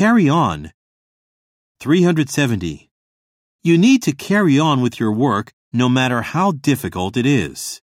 carry on. 370. You need to carry on with your work no matter how difficult it is.